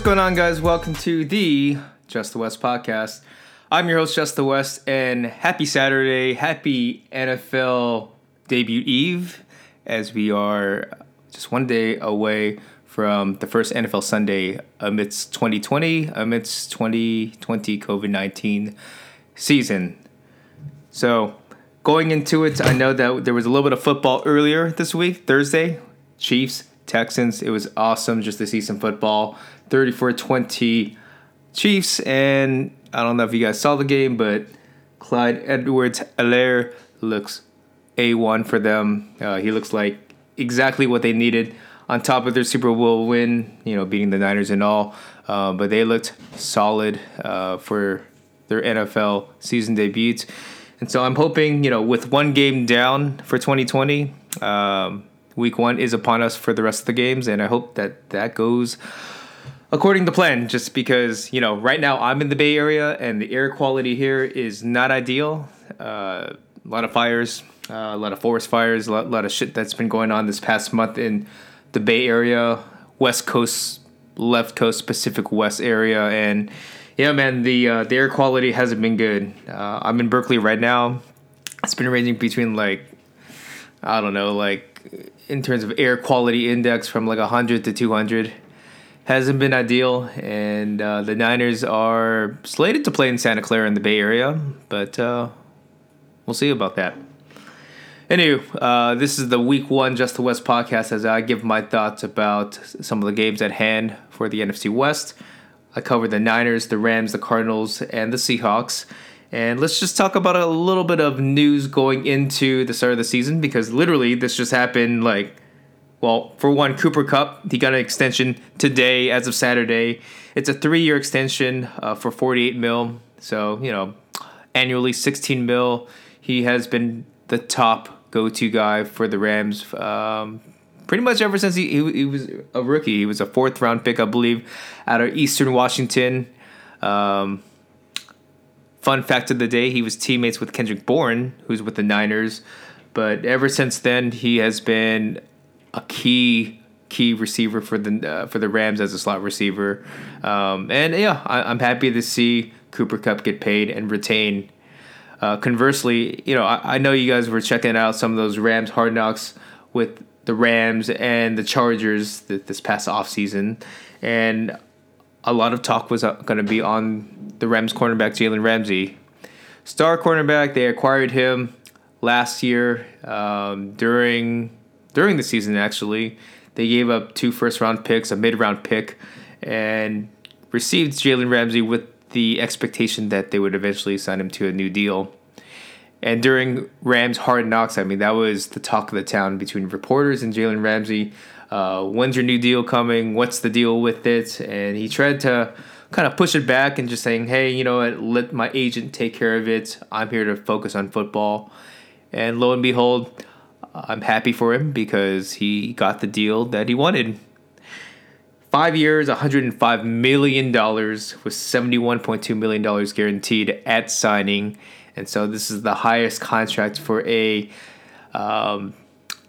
what's going on, guys? Welcome to the Just the West podcast. I'm your host, Just the West, and happy Saturday, happy NFL debut eve, as we are just one day away from the first NFL Sunday amidst 2020, amidst 2020 COVID 19 season. So, going into it, I know that there was a little bit of football earlier this week, Thursday, Chiefs, Texans. It was awesome just to see some football. 34 20 Chiefs. And I don't know if you guys saw the game, but Clyde Edwards Helaire looks A1 for them. Uh, he looks like exactly what they needed on top of their Super Bowl win, you know, beating the Niners and all. Uh, but they looked solid uh, for their NFL season debuts. And so I'm hoping, you know, with one game down for 2020, um, week one is upon us for the rest of the games. And I hope that that goes according to plan, just because, you know, right now I'm in the Bay Area and the air quality here is not ideal. Uh, a lot of fires, uh, a lot of forest fires, a lot, lot of shit that's been going on this past month in the Bay Area, West Coast, left coast, Pacific West area. And yeah, man, the, uh, the air quality hasn't been good. Uh, I'm in Berkeley right now. It's been ranging between like, I don't know, like in terms of air quality index from like 100 to 200 hasn't been ideal, and uh, the Niners are slated to play in Santa Clara in the Bay Area, but uh, we'll see about that. Anyway, uh, this is the week one Just the West podcast as I give my thoughts about some of the games at hand for the NFC West. I cover the Niners, the Rams, the Cardinals, and the Seahawks. And let's just talk about a little bit of news going into the start of the season because literally this just happened like well, for one, Cooper Kupp, he got an extension today as of Saturday. It's a three year extension uh, for 48 mil. So, you know, annually 16 mil. He has been the top go to guy for the Rams um, pretty much ever since he, he, he, was a rookie. He was a fourth round pick, I believe, out of Eastern Washington. Um, fun fact of the day he was teammates with Kendrick Bourne, who's with the Niners. But ever since then, he has been a key key receiver for the uh, for the Rams as a slot receiver. Um, and yeah, I, am happy to see Cooper Kupp get paid and retain. Uh, conversely, you know, I, I, know you guys were checking out some of those Rams hard knocks with the Rams and the Chargers this past offseason. And a lot of talk was uh, going to be on the Rams cornerback, Jalen Ramsey. Star cornerback, they acquired him last year um, during during the season, actually. They gave up two first round picks, a mid round pick, and received Jalen Ramsey with the expectation that they would eventually sign him to a new deal. And during Rams Hard Knocks, I mean, that was the talk of the town between reporters and Jalen Ramsey. Uh, when's your new deal coming? What's the deal with it? And he tried to kind of push it back and just saying, hey, you know what, let my agent take care of it. I'm here to focus on football. And lo and behold, I'm happy for him because he got the deal that he wanted. Five years, $105 million with $71.2 million guaranteed at signing. And so this is the highest contract for a um,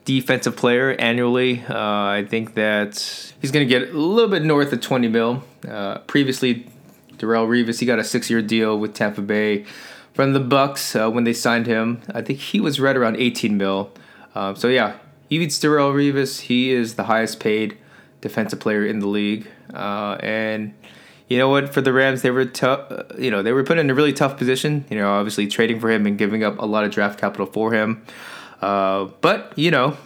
defensive player annually. Uh, I think that he's going to get a little bit north of 20 mil. Uh, previously, Darrelle Revis, he got a six-year deal with Tampa Bay from the Bucks uh, when they signed him. I think he was right around 18 mil. Um, so yeah, he beats Darrelle Revis. He is the highest paid defensive player in the league, uh, and you know what? For the Rams, they were tough. You know, they were put in a really tough position. You know, obviously trading for him and giving up a lot of draft capital for him. Uh, but you know,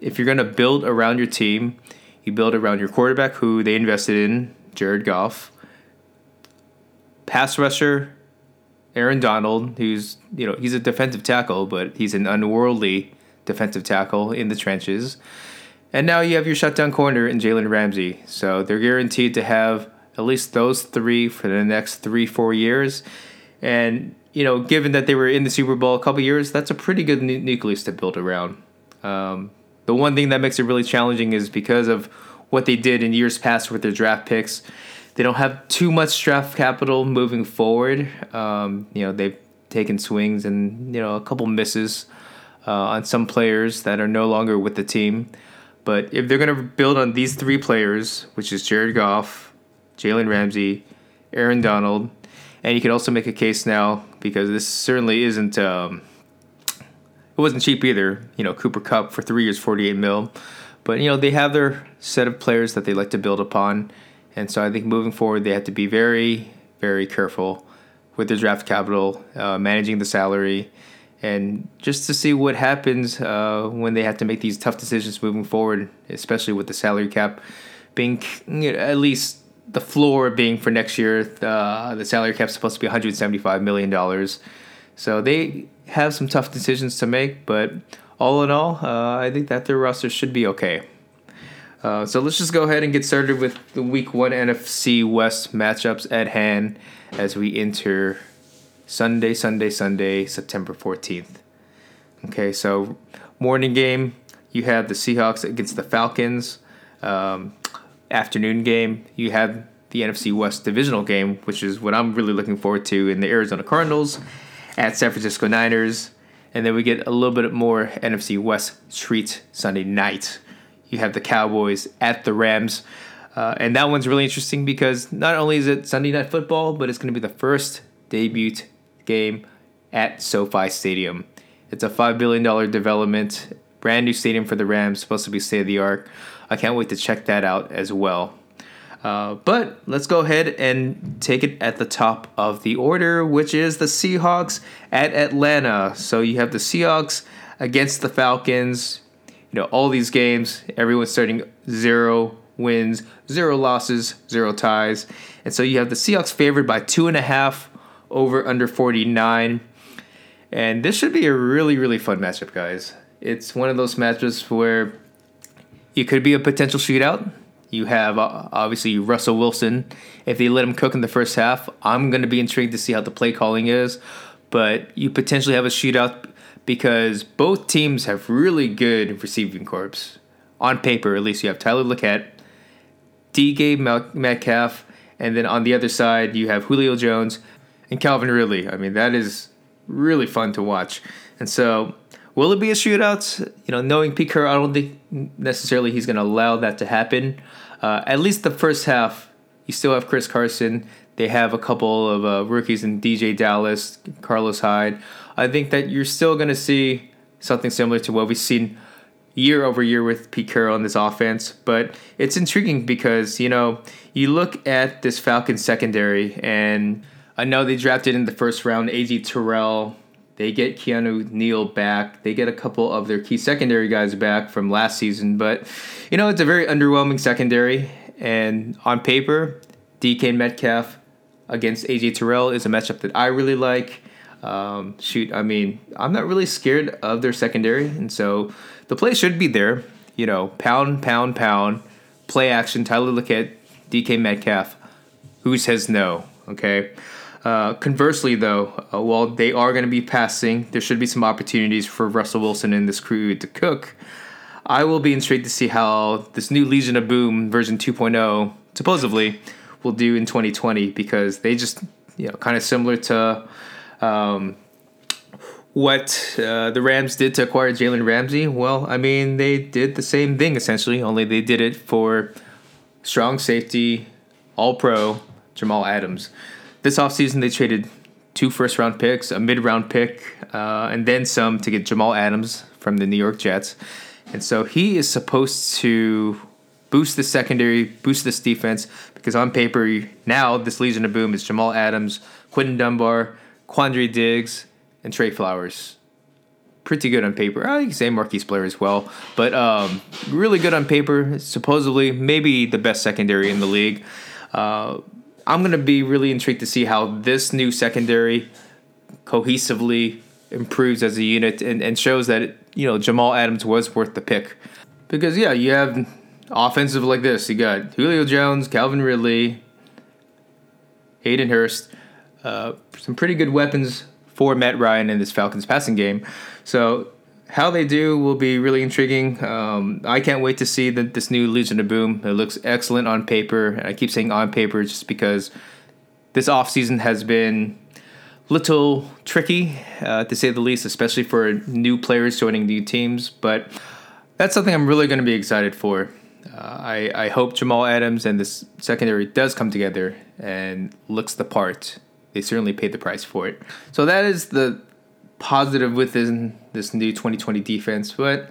if you're gonna build around your team, you build around your quarterback, who they invested in, Jared Goff. Pass rusher, Aaron Donald, who's you know he's a defensive tackle, but he's an unworldly defensive tackle in the trenches. And now you have your shutdown corner in Jalen Ramsey. So they're guaranteed to have at least those three for the next three, four years. And, you know, given that they were in the Super Bowl a couple years, that's a pretty good nucleus to build around. Um, the one thing that makes it really challenging is because of what they did in years past with their draft picks. They don't have too much draft capital moving forward. Um, you know, they've taken swings and, you know, a couple misses uh, on some players that are no longer with the team. But if they're going to build on these three players, which is Jared Goff, Jalen Ramsey, Aaron Donald, and you can also make a case now because this certainly isn't. Um, it wasn't cheap either. You know, Cooper Kupp for three years, forty-eight mil, but you know they have their set of players that they like to build upon, and so I think moving forward they have to be very, very careful with their draft capital, uh, managing the salary, and just to see what happens uh, when they have to make these tough decisions moving forward, especially with the salary cap being you know, at least the floor being for next year. Uh, the salary cap is supposed to be 175 million dollars, so they have some tough decisions to make. But all in all, uh, I think that their roster should be okay. Uh, so let's just go ahead and get started with the Week One NFC West matchups at hand as we enter Sunday, Sunday, Sunday, September 14th. Okay, so morning game, you have the Seahawks against the Falcons. Um, afternoon game, you have the NFC West divisional game, which is what I'm really looking forward to in the Arizona Cardinals at San Francisco Niners. And then we get a little bit more NFC West treat Sunday night. You have the Cowboys at the Rams. Uh, and that one's really interesting because not only is it Sunday Night Football, but it's going to be the first debut game at SoFi Stadium. It's a $5 billion development, brand new stadium for the Rams, supposed to be state of the art. I can't wait to check that out as well. Uh, but let's go ahead and take it at the top of the order, which is the Seahawks at Atlanta. So you have the Seahawks against the Falcons. You know, all these games, everyone's starting zero wins, zero losses, zero ties. And so you have the Seahawks favored by two and a half over under 49. And this should be a really, really fun matchup, guys. It's one of those matchups where it could be a potential shootout. You have uh, obviously Russell Wilson. If they let him cook in the first half, I'm going to be intrigued to see how the play calling is. But you potentially have a shootout because both teams have really good receiving corps. On paper, at least, you have Tyler Lockett, DK Metcalf, and then on the other side, you have Julio Jones and Calvin Ridley. I mean, that is really fun to watch. And so Will it be a shootout? You know, knowing Pete Carroll, I don't think necessarily he's going to allow that to happen. Uh, at least the first half, you still have Chris Carson. They have a couple of uh, rookies in DeeJay Dallas, Carlos Hyde. I think that you're still going to see something similar to what we've seen year over year with Pete Carroll in this offense. But it's intriguing because, you know, you look at this Falcons secondary, and I know they drafted in the first round A.J. Terrell, they get Keanu Neal back. They get a couple of their key secondary guys back from last season, but you know it's a very underwhelming secondary. And on paper, DK Metcalf against AJ Terrell is a matchup that I really like. Um, shoot, I mean, I'm not really scared of their secondary, and so the play should be there. You know, pound, pound, pound, play action. Tyler Lockett, DK Metcalf. Who says no? Okay. Uh, conversely, though, uh, while they are going to be passing, there should be some opportunities for Russell Wilson and this crew to cook. I will be intrigued to see how this new Legion of Boom version 2.0 supposedly will do in 2020 because they just, you know, kind of similar to um, what uh, the Rams did to acquire Jalen Ramsey. Well, I mean, they did the same thing essentially, only they did it for strong safety, all pro Jamal Adams this offseason they traded two first round picks, a mid round pick, uh, and then some to get Jamal Adams from the New York Jets. And so he is supposed to boost the secondary, boost this defense, because on paper, now this Legion of Boom is Jamal Adams, Quinton Dunbar, Quandre Diggs, and Tre Flowers. Pretty good on paper. I can say Marquise Blair as well, but um, really good on paper. Supposedly, maybe the best secondary in the league. Uh, I'm going to be really intrigued to see how this new secondary cohesively improves as a unit and, and shows that, you know, Jamal Adams was worth the pick. Because, yeah, you have offensive like this. You got Julio Jones, Calvin Ridley, Hayden Hurst, uh, some pretty good weapons for Matt Ryan in this Falcons passing game. So how they do will be really intriguing. Um, I can't wait to see the, this new Legion of Boom. It looks excellent on paper. I keep saying on paper just because this offseason has been little tricky, uh, to say the least, especially for new players joining new teams. But that's something I'm really going to be excited for. Uh, I, I hope Jamal Adams and this secondary does come together and looks the part. They certainly paid the price for it. So that is the positive within this new 2020 defense. But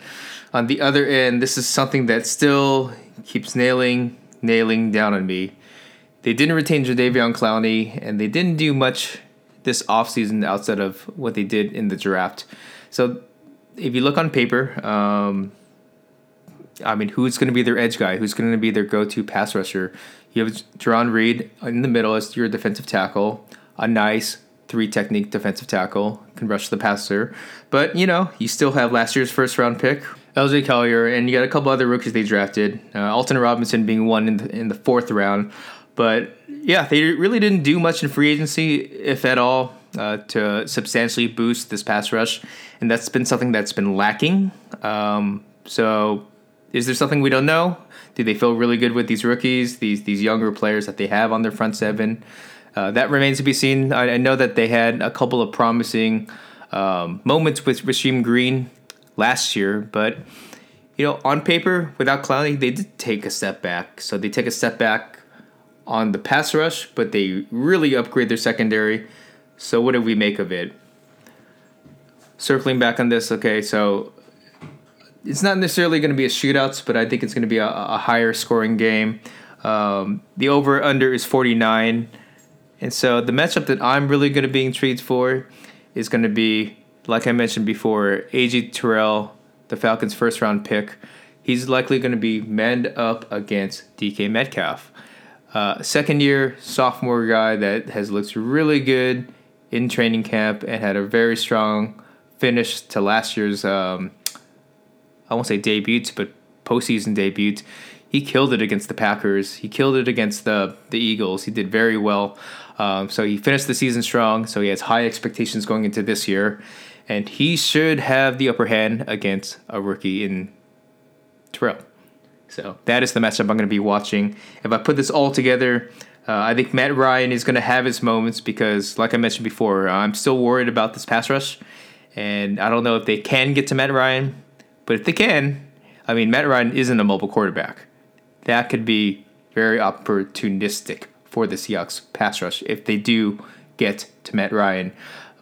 on the other end, this is something that still keeps nailing, nailing down on me. They didn't retain Jadeveon Clowney, and they didn't do much this offseason outside of what they did in the draft. So if you look on paper, um, I mean, who's going to be their edge guy? Who's going to be their go-to pass rusher? You have Jarran Reed in the middle as your defensive tackle, a nice three technique defensive tackle, can rush the passer. But, you know, you still have last year's first round pick, LJ Collier, and you got a couple other rookies they drafted, uh, Alton Robinson being one in the, in the fourth round. But yeah, they really didn't do much in free agency, if at all, uh, to substantially boost this pass rush. And that's been something that's been lacking. Um, so is there something we don't know? Do they feel really good with these rookies, these these younger players that they have on their front seven? Uh, that remains to be seen. I, I, know that they had a couple of promising um, moments with Rasheem Green last year, but you know, on paper, without Clowney, they did take a step back. So they take a step back on the pass rush, but they really upgrade their secondary. So what do we make of it? Circling back on this, okay, so it's not necessarily going to be a shootout, but I think it's going to be a, a higher scoring game. Um, the over under is 49. And so the matchup that I'm really going to be intrigued for is going to be, like I mentioned before, AJ Terrell, the Falcons' first round pick. He's likely going to be manned up against DK Metcalf. Uh, second year sophomore guy that has looked really good in training camp and had a very strong finish to last year's um, I won't say debut, but postseason debut. He killed it against the Packers. He killed it against the the Eagles. He did very well. Um, so he finished the season strong. So he has high expectations going into this year, and he should have the upper hand against a rookie in Terrell. So that is the matchup I'm going to be watching. If I put this all together, uh, I think Matt Ryan is going to have his moments because, like I mentioned before, I'm still worried about this pass rush, and I don't know if they can get to Matt Ryan. But if they can, I mean, Matt Ryan isn't a mobile quarterback. That could be very opportunistic for the Seahawks pass rush if they do get to Matt Ryan.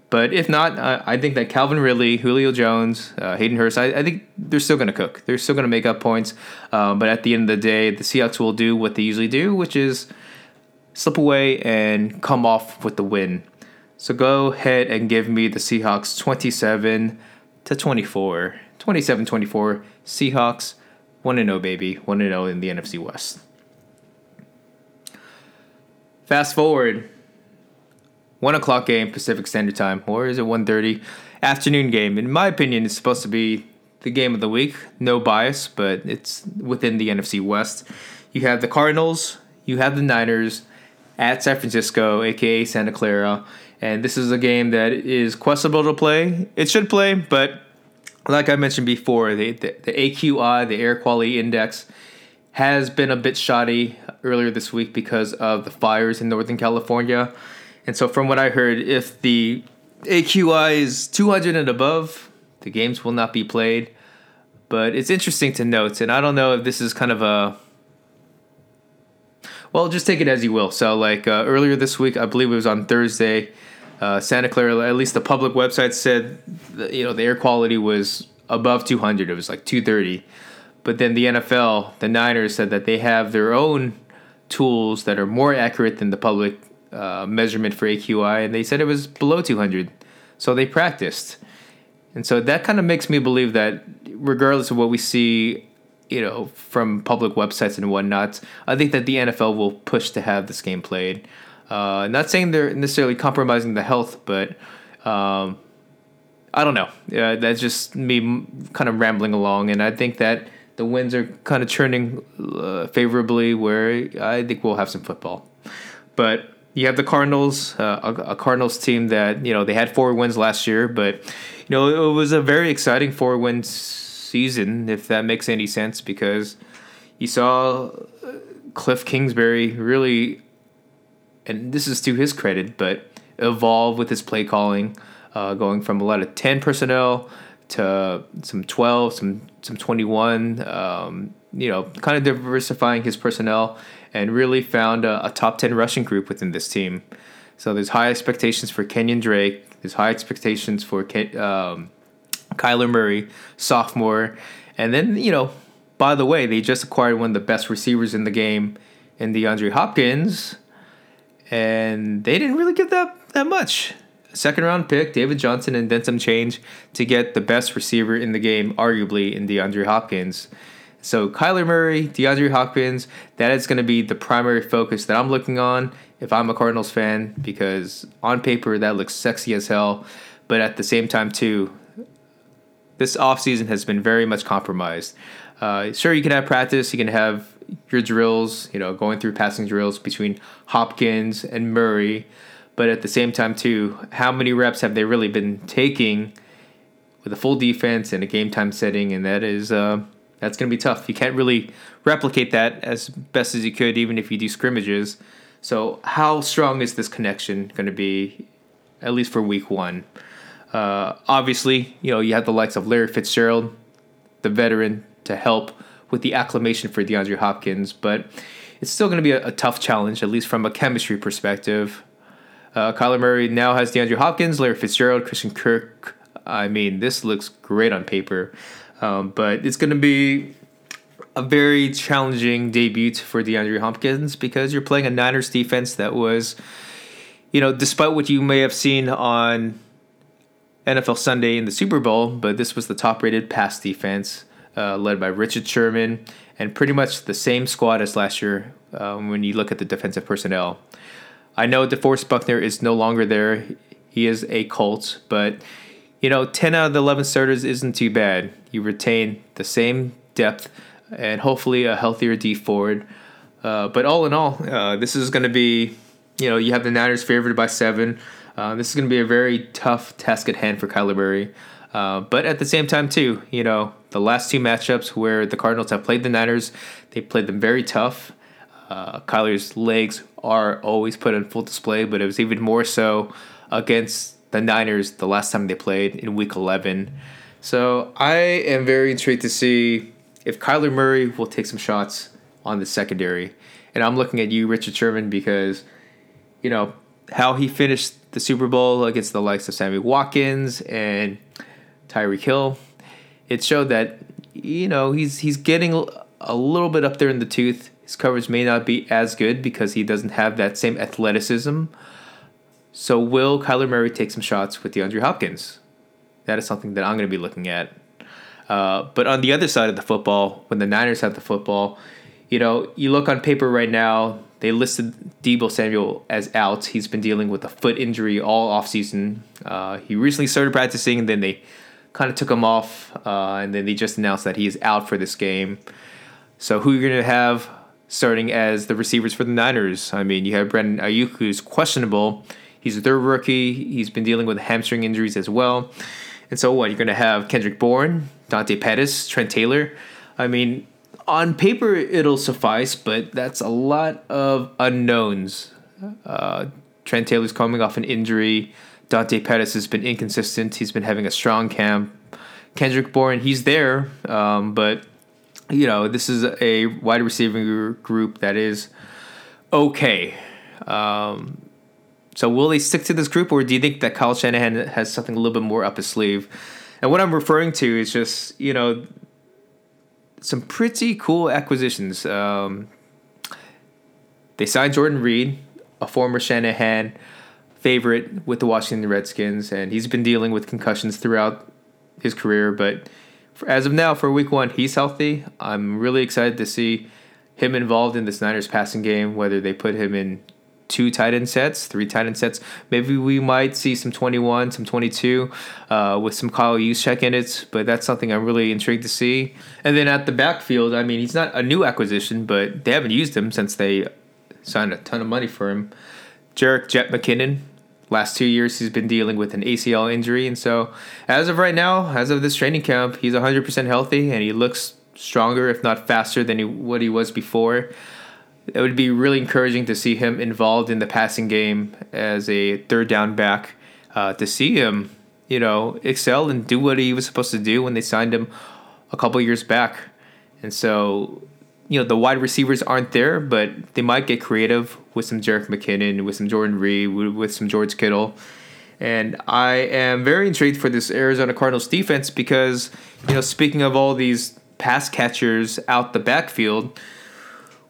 But if not, uh, I think that Calvin Ridley, Julio Jones, uh, Hayden Hurst, I, I, think they're still going to cook. They're still going to make up points. Um, but at the end of the day, the Seahawks will do what they usually do, which is slip away and come off with the win. So go ahead and give me the Seahawks 27 to 24. 27 24, Seahawks 1 0, baby. 1 0 in the NFC West. Fast forward, 1 o'clock game Pacific Standard Time, or is it 1.30? Afternoon game. In my opinion, it's supposed to be the game of the week. No bias, but it's within the NFC West. You have the Cardinals, you have the Niners at San Francisco, aka Santa Clara, and this is a game that is questionable to play. It should play, but like I mentioned before, the, the, the AQI, the air quality index, has been a bit shoddy earlier this week because of the fires in Northern California. And so, from what I heard, if the AQI is 200 and above, the games will not be played. But it's interesting to note, and I don't know if this is kind of a. Well, just take it as you will. So, like uh, earlier this week, I believe it was on Thursday, uh, Santa Clara, at least the public website said, that, you know, the air quality was above 200. It was like 230. But then the NFL, the Niners said that they have their own tools that are more accurate than the public uh, measurement for AQI, and they said it was below 200. So they practiced. And so that kind of makes me believe that regardless of what we see, you know, from public websites and whatnot, I think that the NFL will push to have this game played. Uh, not saying they're necessarily compromising the health, but um, I don't know. Uh, that's just me kind of rambling along, and I think that the winds are kind of turning uh, favorably, where I think we'll have some football. But you have the Cardinals, uh, a, a, Cardinals team that you know they had four wins last year, but you know it was a very exciting four win season, if that makes any sense, because you saw uh, Cliff Kingsbury really and this is to his credit, but evolve with his play calling, uh, going from a lot of ten personnel to some twelve, some some twenty one. Um, you know, kind of diversifying his personnel and really found a, a top 10 rushing group within this team. So there's high expectations for Kenyon Drake. There's high expectations for um, Kyler Murray, sophomore. And then, you know, by the way, they just acquired one of the best receivers in the game in DeAndre Hopkins. And they didn't really get that, that much. Second round pick, David Johnson, and then some change to get the best receiver in the game, arguably, in DeAndre Hopkins. So Kyler Murray, DeAndre Hopkins, that is going to be the primary focus that I'm looking on if I'm a Cardinals fan because on paper that looks sexy as hell, but at the same time too, this offseason has been very much compromised. Uh, sure, you can have practice, you can have your drills, you know, going through passing drills between Hopkins and Murray, but at the same time too, how many reps have they really been taking with a full defense and a game time setting, and that is. Uh, that's going to be tough. You can't really replicate that as best as you could, even if you do scrimmages. So, how strong is this connection going to be, at least for week one? Uh, obviously, you know, you have the likes of Larry Fitzgerald, the veteran, to help with the acclamation for DeAndre Hopkins, but it's still going to be a, a, tough challenge, at least from a chemistry perspective. Uh, Kyler Murray now has DeAndre Hopkins, Larry Fitzgerald, Christian Kirk. I mean, this looks great on paper. Um, but it's going to be a very challenging debut for DeAndre Hopkins because you're playing a Niners defense that was, you know, despite what you may have seen on NFL Sunday in the Super Bowl, but this was the top rated pass defense uh, led by Richard Sherman and pretty much the same squad as last year um, when you look at the defensive personnel. I know DeForest Buckner is no longer there. He is a Colt, but you know, 10 out of the 11 starters isn't too bad. You retain the same depth and hopefully a healthier Dee Ford. Uh, but all in all, uh, this is going to be, you know, you have the Niners favored by seven. Uh, this is going to be a very tough task at hand for Kyler Murray. Uh, but at the same time, too, you know, the last two matchups where the Cardinals have played the Niners, they played them very tough. Uh, Kyler's legs are always put on full display, but it was even more so against the Niners the last time they played in Week 11. So I am very intrigued to see if Kyler Murray will take some shots on the secondary. And I'm looking at you, Richard Sherman, because, you know, how he finished the Super Bowl against the likes of Sammy Watkins and Tyreek Hill, it showed that, you know, he's he's getting a little bit up there in the tooth. His coverage may not be as good because he doesn't have that same athleticism so will Kyler Murray take some shots with DeAndre Hopkins? That is something that I'm going to be looking at. Uh, but on the other side of the football, when the Niners have the football, you know, you look on paper right now, they listed Deebo Samuel as out. He's been dealing with a foot injury all offseason. Uh, he recently started practicing, and then they kind of took him off, uh, and then they just announced that he is out for this game. So who you're going to have starting as the receivers for the Niners? I mean, you have Brandon Aiyuk, who's questionable. He's a third rookie. He's been dealing with hamstring injuries as well. And so what? You're going to have Kendrick Bourne, Dante Pettis, Trent Taylor. I mean, on paper it'll suffice, but that's a lot of unknowns. Uh, Trent Taylor's coming off an injury. Dante Pettis has been inconsistent. He's been having a strong camp. Kendrick Bourne, he's there, um, but you know this is a wide receiving group that is okay. Um, so will they stick to this group, or do you think that Kyle Shanahan has something a little bit more up his sleeve? And what I'm referring to is just you know some pretty cool acquisitions. Um, they signed Jordan Reed, a former Shanahan favorite with the Washington Redskins, and he's been dealing with concussions throughout his career. But as of now, for Week One, he's healthy. I'm really excited to see him involved in this Niners passing game. Whether they put him in two tight end sets, three tight end sets. Maybe we might see some 21, some 22 uh, with some Kyle Juszczyk in it, but that's something I'm really intrigued to see. And then at the backfield, I mean, he's not a new acquisition, but they haven't used him since they signed a ton of money for him. Jerick Jet McKinnon, last two years he's been dealing with an ACL injury, and so as of right now, as of this training camp, he's 100% healthy and he looks stronger, if not faster, than he, what he was before it would be really encouraging to see him involved in the passing game as a third down back. Uh, to see him, you know, excel and do what he was supposed to do when they signed him a couple years back. And so, you know, the wide receivers aren't there, but they might get creative with some Jerick McKinnon, with some Jordan Reed, with, with some George Kittle. And I am very intrigued for this Arizona Cardinals defense because, you know, speaking of all these pass catchers out the backfield,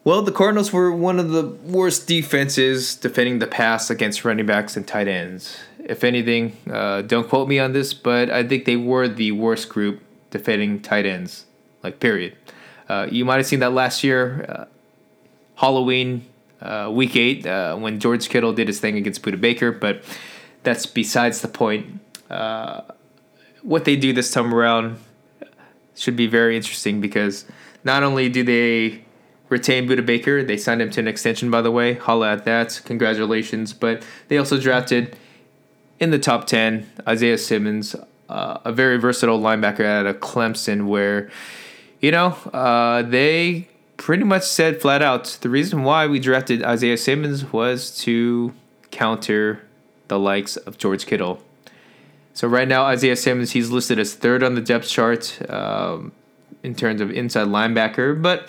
well, the Cardinals were one of the worst defenses defending the pass against running backs and tight ends. If anything, uh, don't quote me on this, but I think they were the worst group defending tight ends. Like, period. Uh, you might have seen that last year, uh, Halloween, uh, week eight, uh, when George Kittle did his thing against Budda Baker, but that's besides the point. Uh, what they do this time around should be very interesting because not only do they retain Budda Baker, they signed him to an extension, by the way. Holla at that. Congratulations. But they also drafted in the top 10 Isaiah Simmons, uh, a very versatile linebacker out of Clemson, where, you know, uh, they pretty much said flat out the reason why we drafted Isaiah Simmons was to counter the likes of George Kittle. So right now, Isaiah Simmons, he's listed as third on the depth chart um, in terms of inside linebacker, but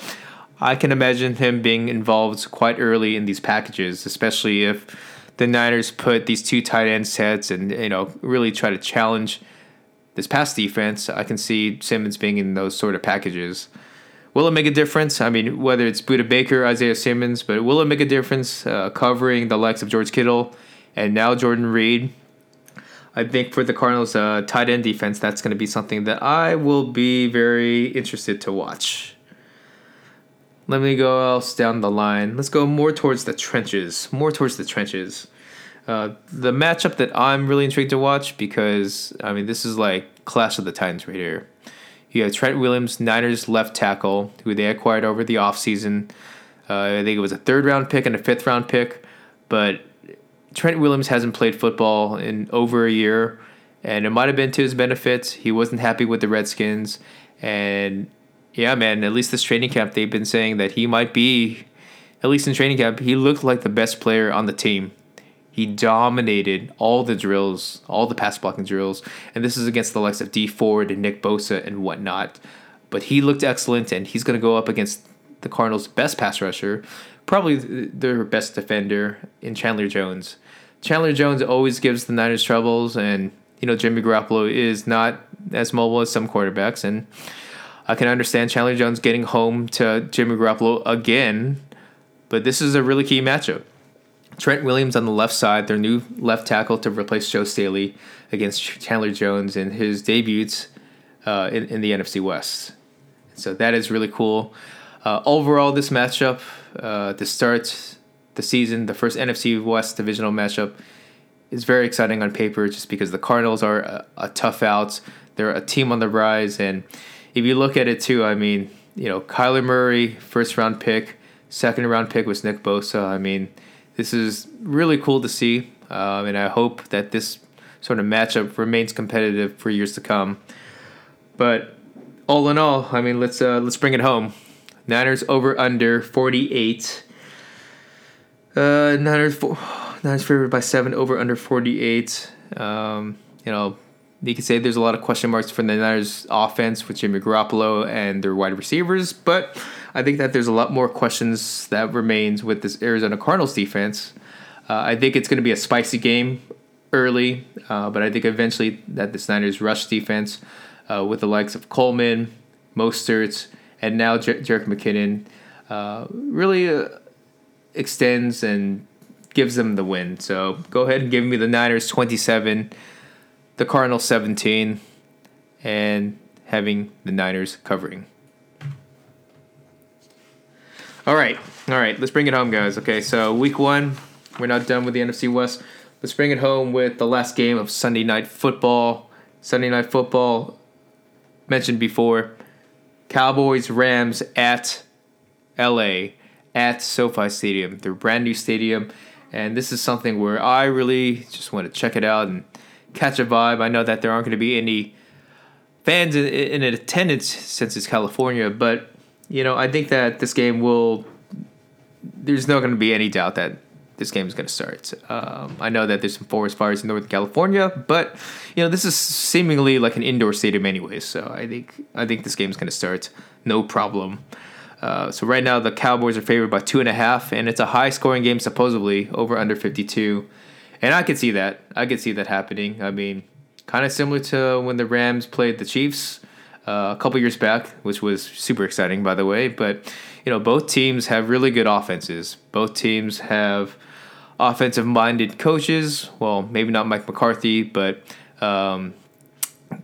I can imagine him being involved quite early in these packages, especially if the Niners put these two tight end sets and you know really try to challenge this pass defense. I can see Simmons being in those sort of packages. Will it make a difference? I mean, whether it's Budda Baker, Isaiah Simmons, but will it make a difference uh, covering the likes of George Kittle and now Jordan Reed. I think for the Cardinals' uh, tight end defense, that's going to be something that I will be very interested to watch. Let me go else down the line. Let's go more towards the trenches. More towards the trenches. Uh, the matchup that I'm really intrigued to watch because I mean this is like Clash of the Titans right here. You have Trent Williams, Niners left tackle, who they acquired over the offseason. Uh, I think it was a third round pick and a fifth round pick, but Trent Williams hasn't played football in over a year, and it might have been to his benefit. He wasn't happy with the Redskins, and yeah, man, at least this training camp, they've been saying that he might be, at least in training camp, he looked like the best player on the team. He dominated all the drills, all the pass blocking drills, and this is against the likes of Dee Ford and Nick Bosa and whatnot. But he looked excellent, and he's going to go up against the Cardinals' best pass rusher, probably their best defender in Chandler Jones. Chandler Jones always gives the Niners troubles, and you know Jimmy Garoppolo is not as mobile as some quarterbacks, and I can understand Chandler Jones getting home to Jimmy Garoppolo again, but this is a really key matchup. Trent Williams on the left side, their new left tackle to replace Joe Staley against Chandler Jones in his debuts uh, in, in the NFC West. So that is really cool. Uh, overall, this matchup uh, to start the season, the first NFC West divisional matchup, is very exciting on paper just because the Cardinals are a, a tough out. They're a team on the rise. And if you look at it too, I mean, you know, Kyler Murray, first round pick, second round pick was Nick Bosa. I mean, this is really cool to see. Um, and I hope that this sort of matchup remains competitive for years to come. But all in all, I mean, let's uh, let's bring it home. Niners over under 48. Uh, Niners, four, Niners favored by seven over under 48. Um, you know, you could say there's a lot of question marks for the Niners offense with Jimmy Garoppolo and their wide receivers, but I think that there's a lot more questions that remains with this Arizona Cardinals defense. Uh, I think it's going to be a spicy game early, uh, but I think eventually that the Niners rush defense uh, with the likes of Coleman, Mostert, and now Jer- Jerick McKinnon uh, really uh, extends and gives them the win. So go ahead and give me the Niners 27, the Cardinals 17, and having the Niners covering. All right, all right, let's bring it home, guys. Okay, so week one, we're not done with the NFC West. Let's bring it home with the last game of Sunday Night Football. Sunday Night Football, mentioned before, Cowboys Rams at LA at SoFi Stadium, their brand new stadium. And this is something where I really just want to check it out and catch a vibe. I know that there aren't going to be any fans in, in attendance since it's California, but you know I think that this game will. There's not going to be any doubt that this game is going to start. Um, I know that there's some forest fires in Northern California, but you know this is seemingly like an indoor stadium anyway. So I think I think this game is going to start no problem. Uh, so right now the Cowboys are favored by two and a half, and it's a high scoring game supposedly over under fifty two, and I could see that. I could see that happening. I mean, kind of similar to when the Rams played the Chiefs uh, a couple years back, which was super exciting by the way. But you know both teams have really good offenses. Both teams have offensive minded coaches. Well, maybe not Mike McCarthy, but um,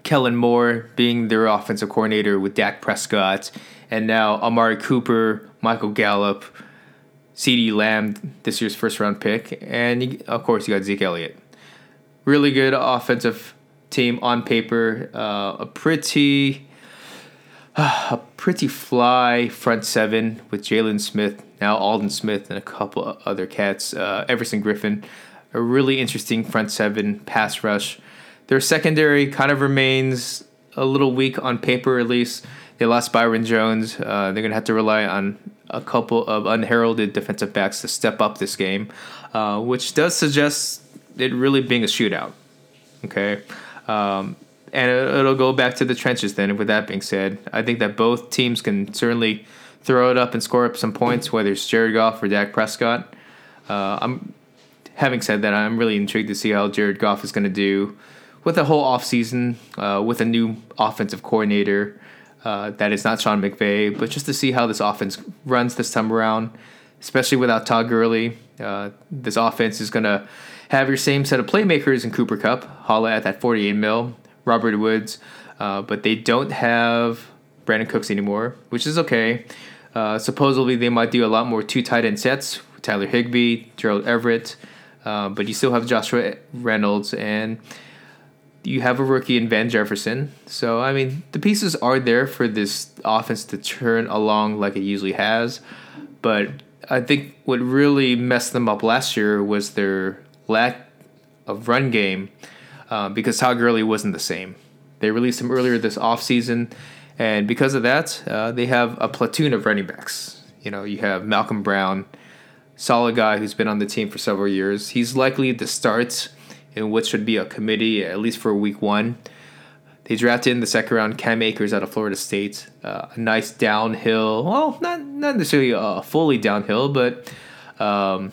Kellen Moore being their offensive coordinator with Dak Prescott and now Amari Cooper, Michael Gallup, CeeDee Lamb, this year's first round pick, and of course you got Zeke Elliott. Really good offensive team on paper. Uh, a pretty, a pretty fly front seven with Jaylon Smith, now Aldon Smith, and a couple other cats. Uh, Everson Griffen. A really interesting front seven pass rush. Their secondary kind of remains a little weak on paper, at least. They lost Byron Jones. Uh, they're going to have to rely on a couple of unheralded defensive backs to step up this game, uh, which does suggest it really being a shootout. Okay. Um, and it'll go back to the trenches then. With that being said, I think that both teams can certainly throw it up and score up some points, whether it's Jared Goff or Dak Prescott. Uh, I'm having said that, I'm really intrigued to see how Jared Goff is going to do with a whole offseason, uh, with a new offensive coordinator uh, that is not Sean McVay, but just to see how this offense runs this time around, especially without Todd Gurley. Uh, this offense is going to have your same set of playmakers in Cooper Kupp, holla at that 48 mil, Robert Woods, uh, but they don't have Brandin Cooks anymore, which is okay. Uh, supposedly, they might do a lot more two tight end sets Tyler Higbee, Gerald Everett, uh, but you still have Joshua Reynolds and you have a rookie in Van Jefferson. So, I mean, the pieces are there for this offense to turn along like it usually has. But I think what really messed them up last year was their lack of run game uh, because Todd Gurley wasn't the same. They released him earlier this offseason, and because of that, uh, they have a platoon of running backs. You know, you have Malcolm Brown, solid guy who's been on the team for several years. He's likely to start in what should be a committee at least for week one. They drafted in the second round Cam Akers out of Florida State. Uh, a nice downhill, well, not not necessarily a fully downhill, but um,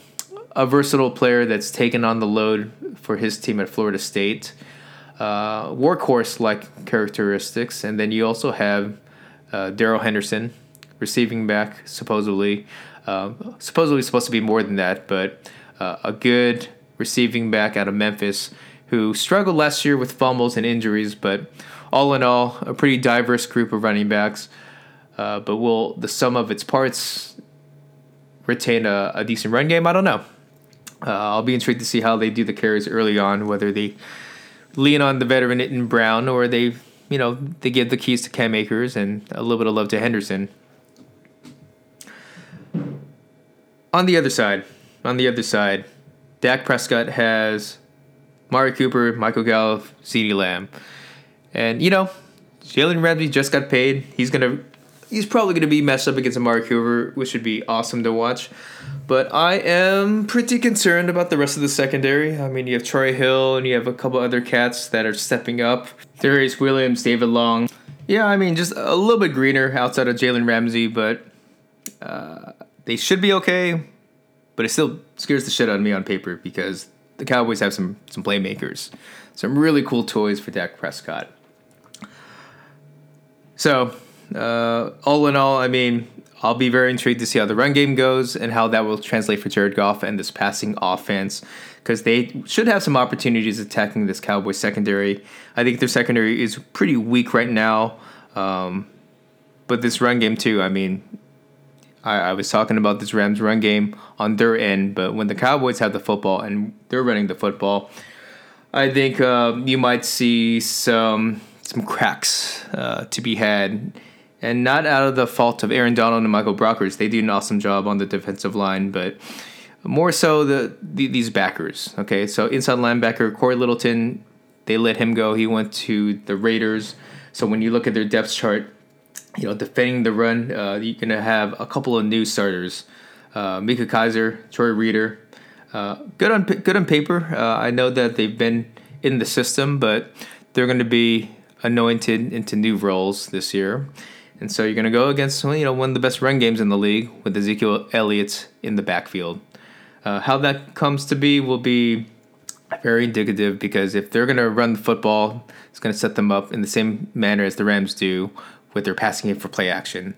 a versatile player that's taken on the load for his team at Florida State. Uh, workhorse like characteristics, and then you also have uh, Darrell Henderson, receiving back supposedly. Uh, supposedly supposed to be more than that, but uh, a good receiving back out of Memphis, who struggled last year with fumbles and injuries, but all in all, a pretty diverse group of running backs. Uh, but will the sum of its parts retain a, a decent run game? I don't know. Uh, I'll be intrigued to see how they do the carries early on, whether they lean on the veteran Itton Brown or they, you know, they give the keys to Cam Akers and a little bit of love to Henderson. On the other side, on the other side, Dak Prescott has Mari Cooper, Michael Gallup, CeeDee Lamb. And, you know, Jalen Ramsey just got paid. He's going to. He's probably going to be messed up against Amari Cooper, which would be awesome to watch. But I am pretty concerned about the rest of the secondary. I mean, you have Troy Hill and you have a couple other cats that are stepping up. Darious Williams, David Long. Yeah, I mean, just a little bit greener outside of Jalen Ramsey, but uh, they should be okay but it still scares the shit out of me on paper because the Cowboys have some some playmakers, some really cool toys for Dak Prescott. So, uh, all in all, I mean, I'll be very intrigued to see how the run game goes and how that will translate for Jared Goff and this passing offense because they should have some opportunities attacking this Cowboys secondary. I think their secondary is pretty weak right now. Um, but this run game too. I mean, I, I was talking about this Rams run game on their end, but when the Cowboys have the football and they're running the football, I think uh, you might see some some cracks uh, to be had, and not out of the fault of Aaron Donald and Michael Brockers. They do an awesome job on the defensive line, but more so the, the these backers. Okay, so inside linebacker Cory Littleton, they let him go. He went to the Raiders. So when you look at their depth chart, you know, defending the run, uh, you're to have a couple of new starters. Uh, Micah Kiser, Troy Reeder, uh, good on good on paper. Uh, I know that they've been in the system, but they're going to be anointed into new roles this year. And so you're going to go against you know one of the best run games in the league with Ezekiel Elliott in the backfield. Uh, how that comes to be will be very indicative because if they're going to run the football, it's going to set them up in the same manner as the Rams do with their passing game for play action.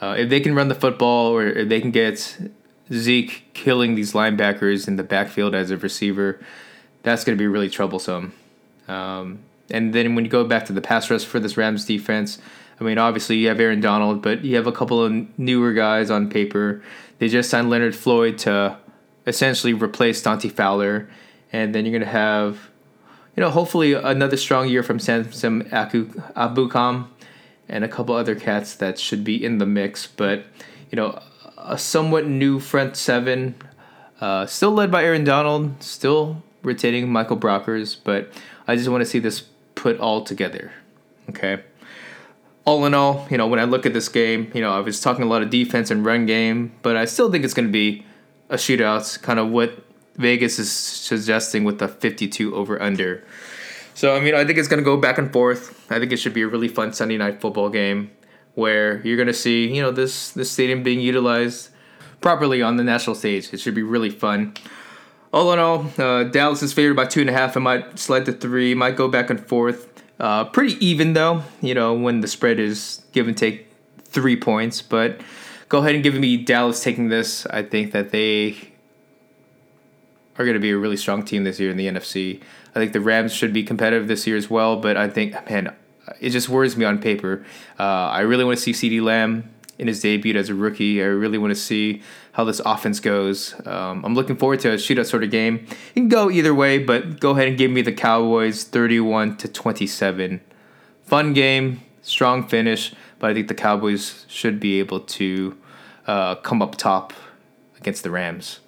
Uh, if they can run the football or if they can get Zeke killing these linebackers in the backfield as a receiver, that's going to be really troublesome. Um, and then when you go back to the pass rush for this Rams defense, I mean, obviously you have Aaron Donald, but you have a couple of newer guys on paper. They just signed Leonard Floyd to essentially replace Dante Fowler, and then you're going to have, you know, hopefully another strong year from Samson Ebukam and a couple other cats that should be in the mix. But you know, a somewhat new front seven, uh, still led by Aaron Donald, still retaining Michael Brockers, but I just want to see this put all together. Okay. All in all, you know, when I look at this game, you know, I was talking a lot of defense and run game, but I still think it's going to be a shootout, kind of what Vegas is suggesting with the 52 over under. So I mean, I think it's going to go back and forth. I think it should be a really fun Sunday night football game where you're going to see, you know, this this stadium being utilized properly on the national stage. It should be really fun. All in all, uh, Dallas is favored by two and a half. It might slide to three. Might go back and forth. Uh, pretty even though, you know, when the spread is give and take three points. But go ahead and give me Dallas taking this. I think that they are going to be a really strong team this year in the NFC. I think the Rams should be competitive this year as well, but I think, man, it just worries me on paper. Uh, I really want to see CeeDee Lamb in his debut as a rookie. I really want to see how this offense goes. Um, I'm looking forward to a shootout sort of game. It can go either way, but go ahead and give me the Cowboys 31 to 27. Fun game, strong finish, but I think the Cowboys should be able to uh, come up top against the Rams.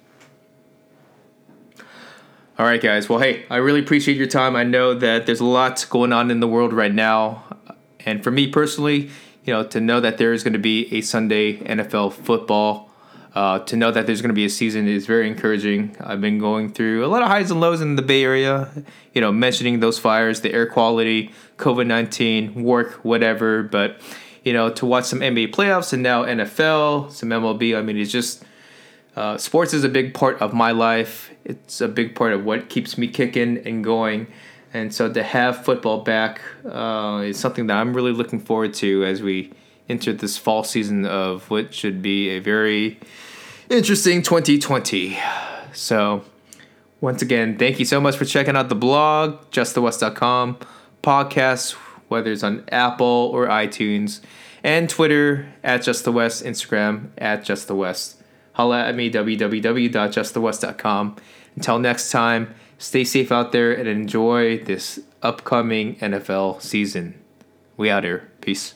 All right, guys. Well, hey, I really appreciate your time. I know that there's a lot going on in the world right now. And for me personally, you know, to know that there is going to be a Sunday NFL football, uh, to know that there's going to be a season is very encouraging. I've been going through a lot of highs and lows in the Bay Area, you know, mentioning those fires, the air quality, COVID 19, work, whatever. But, you know, to watch some NBA playoffs and now NFL, some MLB, I mean, it's just uh, sports is a big part of my life. It's a big part of what keeps me kicking and going. And so to have football back uh, is something that I'm really looking forward to as we enter this fall season of what should be a very interesting 2020. So, once again, thank you so much for checking out the blog, justthewest.com, podcasts, whether it's on Apple or iTunes, and Twitter at justthewest, Instagram at justthewest. holla at me, www.justthewest.com. Until next time, stay safe out there and enjoy this upcoming NFL season. We out here. Peace.